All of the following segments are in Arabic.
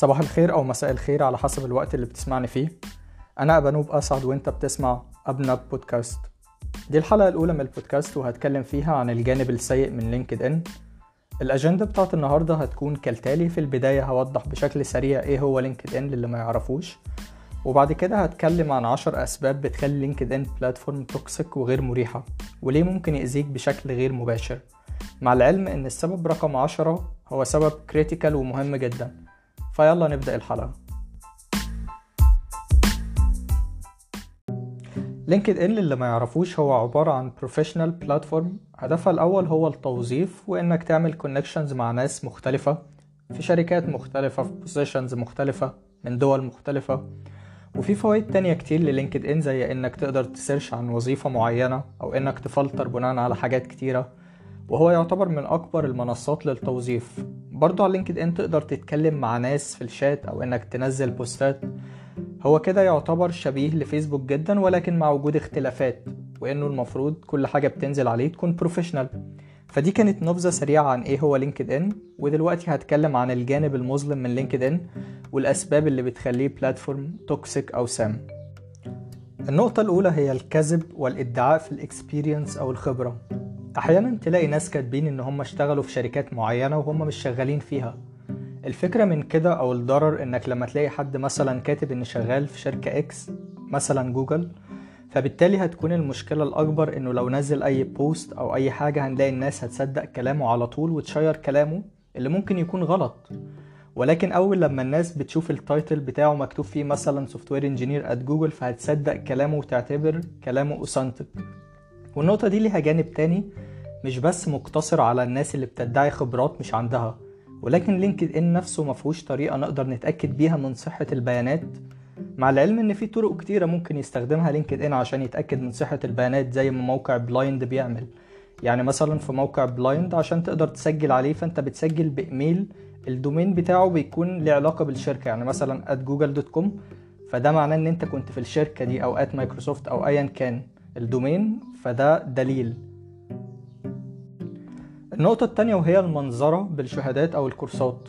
صباح الخير أو مساء الخير على حسب الوقت اللي بتسمعني فيه. أنا أبانوب أسعد وأنت بتسمع أبانوب بودكاست. دي الحلقة الأولى من البودكاست وهتكلم فيها عن الجانب السيء من LinkedIn الأجندة بتاعت النهاردة هتكون كالتالي في البداية هوضح بشكل سريع إيه هو LinkedIn للي ما يعرفوش. وبعد كده هتكلم عن عشر أسباب بتخلي LinkedIn platform toxic وغير مريحة وليه ممكن يأذيك بشكل غير مباشر. مع العلم إن السبب رقم عشرة هو سبب critical ومهم جدا. فيلا نبدأ الحلقة. LinkedIn للي ما يعرفوش هو عبارة عن professional platform هدفها الأول هو التوظيف وإنك تعمل connections مع ناس مختلفة في شركات مختلفة في positions مختلفة من دول مختلفة. وفي فوائد تانية كتير ل LinkedIn زي إنك تقدر ت search عن وظيفة معينة أو إنك تفلتر بناء على حاجات كتيرة. وهو يعتبر من أكبر المنصات للتوظيف. برضو على LinkedIn تقدر تتكلم مع ناس في الشات أو إنك تنزل بوستات. هو كده يعتبر شبيه لفيسبوك جدا ولكن مع وجود اختلافات وإنه المفروض كل حاجة بتنزل عليه تكون professional فدي كانت نبذة سريعة عن إيه هو LinkedIn ودلوقتي هتكلم عن الجانب المظلم من LinkedIn والأسباب اللي بتخليه platform toxic أو سام. النقطة الأولى هي الكذب والإدعاء في ال experience أو الخبرة. أحيانا تلاقي ناس كاتبين إن هم اشتغلوا في شركات معينة وهم مش شغالين فيها. الفكرة من كده أو الضرر إنك لما تلاقي حد مثلا كاتب إن شغال في شركة X مثلا جوجل فبالتالي هتكون المشكلة الأكبر إنه لو نزل أي post أو أي حاجة هنلاقي الناس هتصدق كلامه على طول وتشير كلامه اللي ممكن يكون غلط. ولكن أول لما الناس بتشوف ال title بتاعه مكتوب فيه مثلا software engineer at Google فهتصدق كلامه وتعتبر كلامه authentic والنقطة دي ليها جانب تاني مش بس مقتصر على الناس اللي بتدعي خبرات مش عندها ولكن LinkedIn نفسه مفهوش طريقة نقدر نتأكد بيها من صحة البيانات. مع العلم إن في طرق كتيرة ممكن يستخدمها LinkedIn عشان يتأكد من صحة البيانات زي ما موقع Blind بيعمل. يعني مثلا في موقع Blind عشان تقدر تسجل عليه فأنت بتسجل بإيميل ال domain بتاعه بيكون له علاقة بالشركة. يعني مثلا at google.com فده معناه إن أنت كنت في الشركة دي أو at Microsoft أو ايا كان. ال domain فده دليل. النقطة التانية وهي المنظرة بالشهادات أو الكورسات.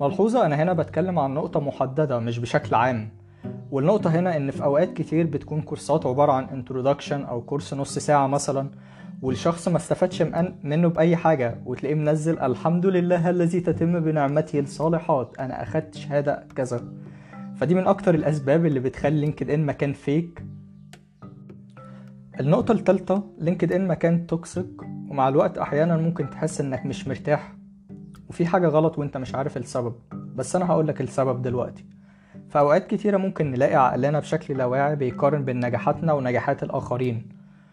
ملحوظة أنا هنا بتكلم عن نقطة محددة مش بشكل عام. والنقطة هنا إن في أوقات كتير بتكون كورسات عبارة عن introduction أو كورس نص ساعة مثلا والشخص ما استفادش منه بأي حاجة وتلاقيه منزل الحمد لله الذي تتم بنعمته الصالحات أنا أخدت شهادة كذا. فدي من أكتر الأسباب اللي بتخلي LinkedIn مكان fake النقطة التالتة LinkedIn مكان toxic ومع الوقت أحيانا ممكن تحس إنك مش مرتاح وفي حاجة غلط وإنت مش عارف السبب. بس أنا هقولك السبب دلوقتي. في أوقات كتيرة ممكن نلاقي عقلنا بشكل لا واعي بيقارن بين نجاحاتنا ونجاحات الآخرين.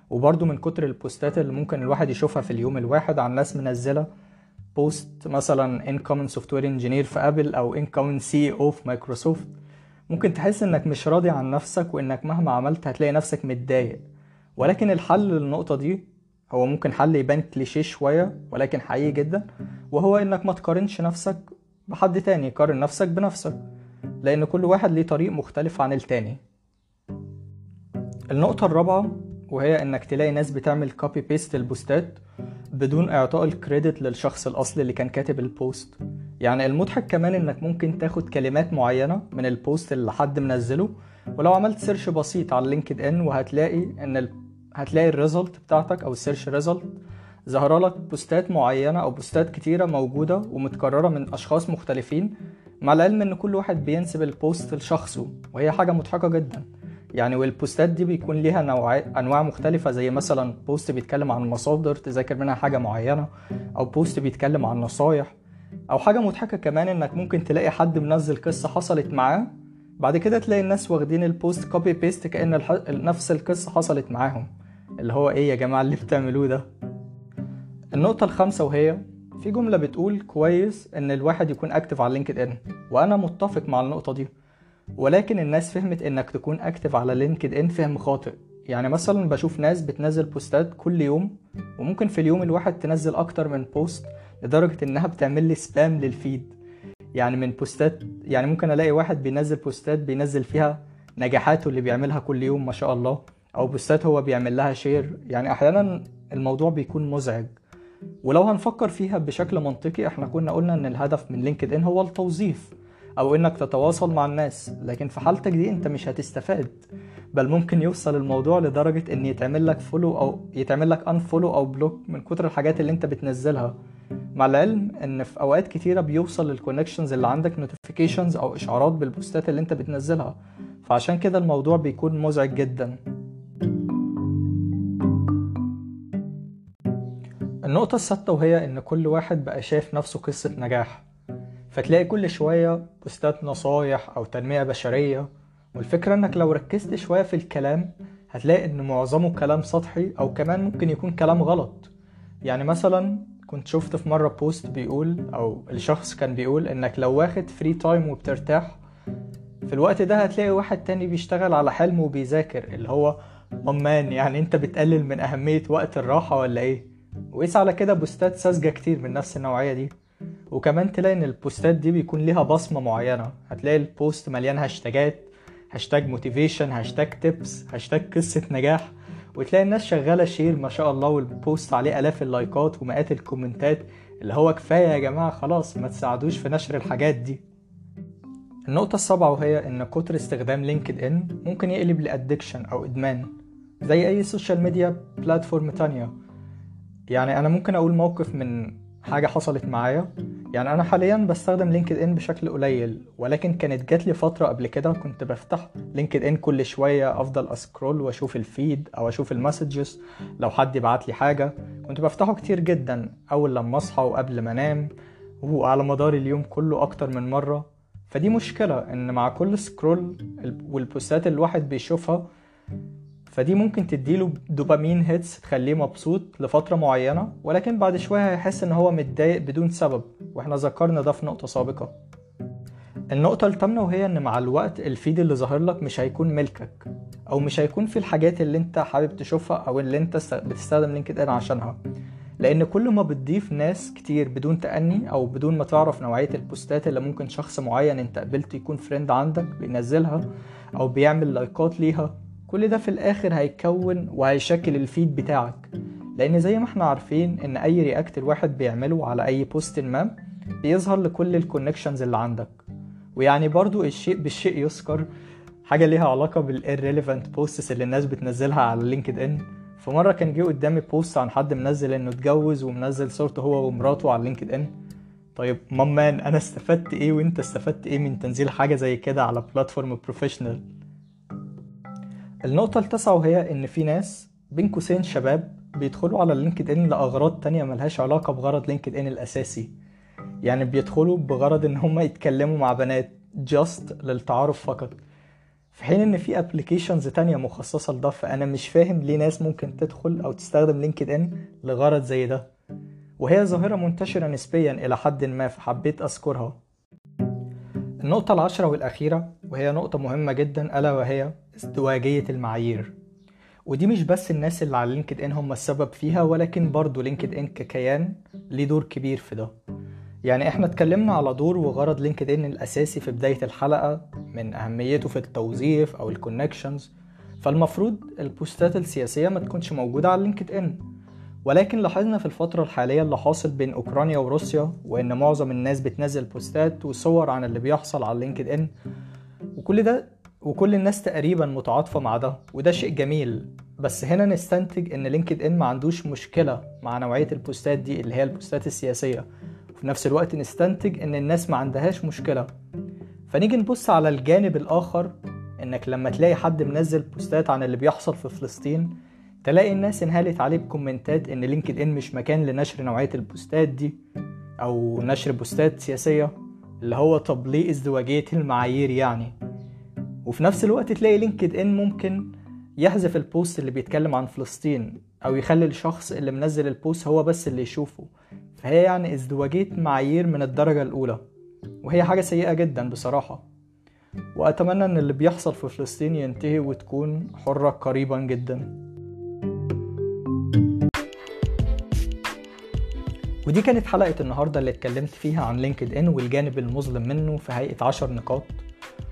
وبرضه من كتر البوستات اللي ممكن الواحد يشوفها في اليوم الواحد عن ناس منزلة post مثلا incoming software engineer في Apple أو incoming CEO في مايكروسوفت ممكن تحس إنك مش راضي عن نفسك وإنك مهما عملت هتلاقي نفسك متضايق. ولكن الحل للنقطة دي هو ممكن حل يبان كليشيه شوية ولكن حقيقي جدا وهو إنك ما تقارنش نفسك بحد تاني قارن نفسك بنفسك لأن كل واحد ليه طريق مختلف عن التاني. النقطة الرابعة وهي إنك تلاقي ناس بتعمل copy paste البوستات بدون إعطاء ال credit للشخص الأصلي اللي كان كاتب ال post يعني المضحك كمان إنك ممكن تاخد كلمات معينة من ال post اللي حد منزله ولو عملت search بسيط على لينكد إن وهتلاقي ال... هتلاقي ال result بتاعتك أو ال search result ظهر لك بوستات معينة أو بوستات كتيرة موجودة ومتكررة من أشخاص مختلفين مع العلم إن كل واحد بينسب ال post لشخصه وهي حاجة مضحكة جدا. يعني والبوستات دي بيكون ليها نوع أنواع مختلفة زي مثلا post بيتكلم عن مصادر تذاكر منها حاجة معينة أو post بيتكلم عن نصايح. أو حاجة مضحكة كمان إنك ممكن تلاقي حد منزل قصة حصلت معاه بعد كده تلاقي الناس واخدين ال post copy paste الح... نفس القصة حصلت معاهم. اللي هو إيه يا جماعة اللي بتعملوه ده؟ النقطة الخامسة وهي في جملة بتقول كويس إن الواحد يكون active على لينكد ان وأنا متفق مع النقطة دي ولكن الناس فهمت إنك تكون active على لينكد ان فهم خاطئ. يعني مثلا بشوف ناس بتنزل بوستات كل يوم وممكن في اليوم الواحد تنزل أكتر من post لدرجة إنها بتعمل لي spam لل feed يعني من بوستات يعني ممكن ألاقي واحد بينزل بوستات بينزل فيها نجاحاته اللي بيعملها كل يوم ما شاء الله. أو بوستات هو بيعمل لها share يعني أحيانا الموضوع بيكون مزعج. ولو هنفكر فيها بشكل منطقي إحنا كنا قلنا إن الهدف من لينكد ان هو التوظيف أو إنك تتواصل مع الناس. لكن في حالتك دي أنت مش هتستفاد. بل ممكن يوصل الموضوع لدرجة إن يتعمل لك follow أو يتعمل لك unfollow أو block من كتر الحاجات اللي أنت بتنزلها. مع العلم إن في أوقات كتيرة بيوصل لل connections اللي عندك notifications أو إشعارات بالبوستات اللي أنت بتنزلها. فعشان كده الموضوع بيكون مزعج جدا. النقطة السادسة وهي إن كل واحد بقى شايف نفسه قصة نجاح. فتلاقي كل شوية بوستات نصايح أو تنمية بشرية. والفكرة إنك لو ركزت شوية في الكلام هتلاقي إن معظمه كلام سطحي أو كمان ممكن يكون كلام غلط. يعني مثلا كنت شفت في مرة post بيقول أو الشخص كان بيقول إنك لو واخد free time وبترتاح في الوقت ده هتلاقي واحد تاني بيشتغل على حلمه وبيذاكر اللي هو oh man يعني أنت بتقلل من أهمية وقت الراحة ولا إيه؟ وقيس على كده بوستات ساذجة كتير من نفس النوعية دي. وكمان تلاقي إن البوستات دي بيكون ليها بصمة معينة. هتلاقي ال post مليان هاشتاجات hashtag motivation hashtag tips hashtag قصة نجاح. وتلاقي الناس شغالة share ما شاء الله وال post عليه آلاف اللايكات ومئات الكومنتات. اللي هو كفاية يا جماعة خلاص ما تساعدوش في نشر الحاجات دي. النقطة السابعة وهي إن كتر استخدام لينكد إن ممكن يقلب ل addiction أو إدمان زي أي social media platform تانية. يعني أنا ممكن أقول موقف من حاجة حصلت معايا. يعني أنا حاليا بستخدم لينكد إن بشكل قليل ولكن كانت جات لي فترة قبل كده كنت بفتح لينكد إن كل شوية أفضل أسكرول وأشوف ال feed أو أشوف ال messages لو حد بعت لي حاجة. كنت بفتحه كتير جدا أول لما أصحى وقبل ما أنام وعلى مدار اليوم كله أكتر من مرة. فدي مشكلة إن مع كل scroll والبوستات اللي الواحد بيشوفها فدي ممكن تديله dopamine hits تخليه مبسوط لفترة معينة ولكن بعد شوية هيحس إن هو متضايق بدون سبب وإحنا ذكرنا ده في نقطة سابقة. النقطة التامنة وهي إن مع الوقت ال feed اللي ظاهر لك مش هيكون ملكك أو مش هيكون في الحاجات اللي أنت حابب تشوفها أو اللي أنت بتستخدم لينكد إن عشانها. لأن كل ما بتضيف ناس كتير بدون تأني أو بدون ما تعرف نوعية البوستات اللي ممكن شخص معين أنت قبلت يكون friend عندك بينزلها أو بيعمل لايكات ليها كل ده في الآخر هيكون وهيشكل ال feed بتاعك. لأن زي ما إحنا عارفين إن أي react الواحد بيعمله على أي post ما بيظهر لكل ال connections اللي عندك. ويعني برضو الشيء بالشيء يذكر حاجة ليها علاقة بال irrelevant posts اللي الناس بتنزلها على لينكد ان في مرة كان جه قدامي post عن حد منزل إنه اتجوز ومنزل صورته هو ومراته على لينكد ان طيب man أنا استفدت إيه وأنت استفدت إيه من تنزيل حاجة زي كده على platform professional النقطة التاسعة وهي إن في ناس بين قوسين شباب بيدخلوا على لينكد ان لأغراض تانية ملهاش علاقة بغرض لينكد ان الأساسي. يعني بيدخلوا بغرض إن هم يتكلموا مع بنات just للتعارف فقط. في حين إن في applications تانية مخصصة لده فأنا مش فاهم ليه ناس ممكن تدخل أو تستخدم لينكد ان لغرض زي ده. وهي ظاهرة منتشرة نسبيا إلى حد ما فحبيت أذكرها. النقطة العشرة والأخيرة وهي نقطة مهمة جدا ألا وهي ازدواجية المعايير. ودي مش بس الناس اللي على لينكد ان هم السبب فيها ولكن برضو لينكد ان ككيان ليه دور كبير في ده. يعني إحنا اتكلمنا على دور وغرض لينكد ان الأساسي في بداية الحلقة من أهميته في التوظيف أو ال connections فالمفروض البوستات السياسية ما تكونش موجودة على لينكد ان ولكن لاحظنا في الفترة الحالية اللي حاصل بين أوكرانيا وروسيا وإن معظم الناس بتنزل بوستات وصور عن اللي بيحصل على لينكد ان وكل ده وكل الناس تقريبا متعاطفة مع ده وده شيء جميل. بس هنا نستنتج إن لينكد ان ما عندوش مشكلة مع نوعية البوستات دي اللي هي البوستات السياسية. وفي نفس الوقت نستنتج إن الناس ما عندهاش مشكلة. فنيجي نبص على الجانب الآخر إنك لما تلاقي حد منزل بوستات عن اللي بيحصل في فلسطين تلاقي الناس انهالت عليه بكومنتات إن لينكد ان مش مكان لنشر نوعية البوستات دي أو نشر بوستات سياسية. اللي هو طب ليه ازدواجية المعايير يعني؟ وفي نفس الوقت تلاقي LinkedIn ممكن يحذف ال post اللي بيتكلم عن فلسطين أو يخلي الشخص اللي منزل ال post هو بس اللي يشوفه. فهي يعني ازدواجية معايير من الدرجة الأولى وهي حاجة سيئة جدا بصراحة. وأتمنى أن اللي بيحصل في فلسطين ينتهي وتكون حرة قريبا جدا. ودي كانت حلقة النهاردة اللي اتكلمت فيها عن LinkedIn والجانب المظلم منه في هيئة عشر نقاط.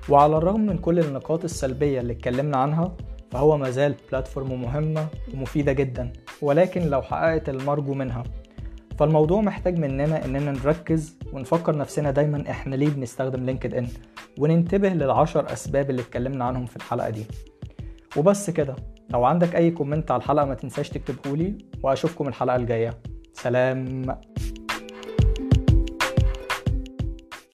وعلى الرغم من كل النقاط السلبية اللي اتكلمنا عنها فهو مازال platform مهمة ومفيدة جدا ولكن لو حققت المرجو منها. فالموضوع محتاج مننا إننا نركز ونفكر نفسنا دايما إحنا ليه بنستخدم LinkedIn وننتبه للعشر أسباب اللي اتكلمنا عنهم في الحلقة دي. وبس كده لو عندك أي comment على الحلقة ما تنساش تكتبهولي وأشوفكم الحلقة الجاية. سلام.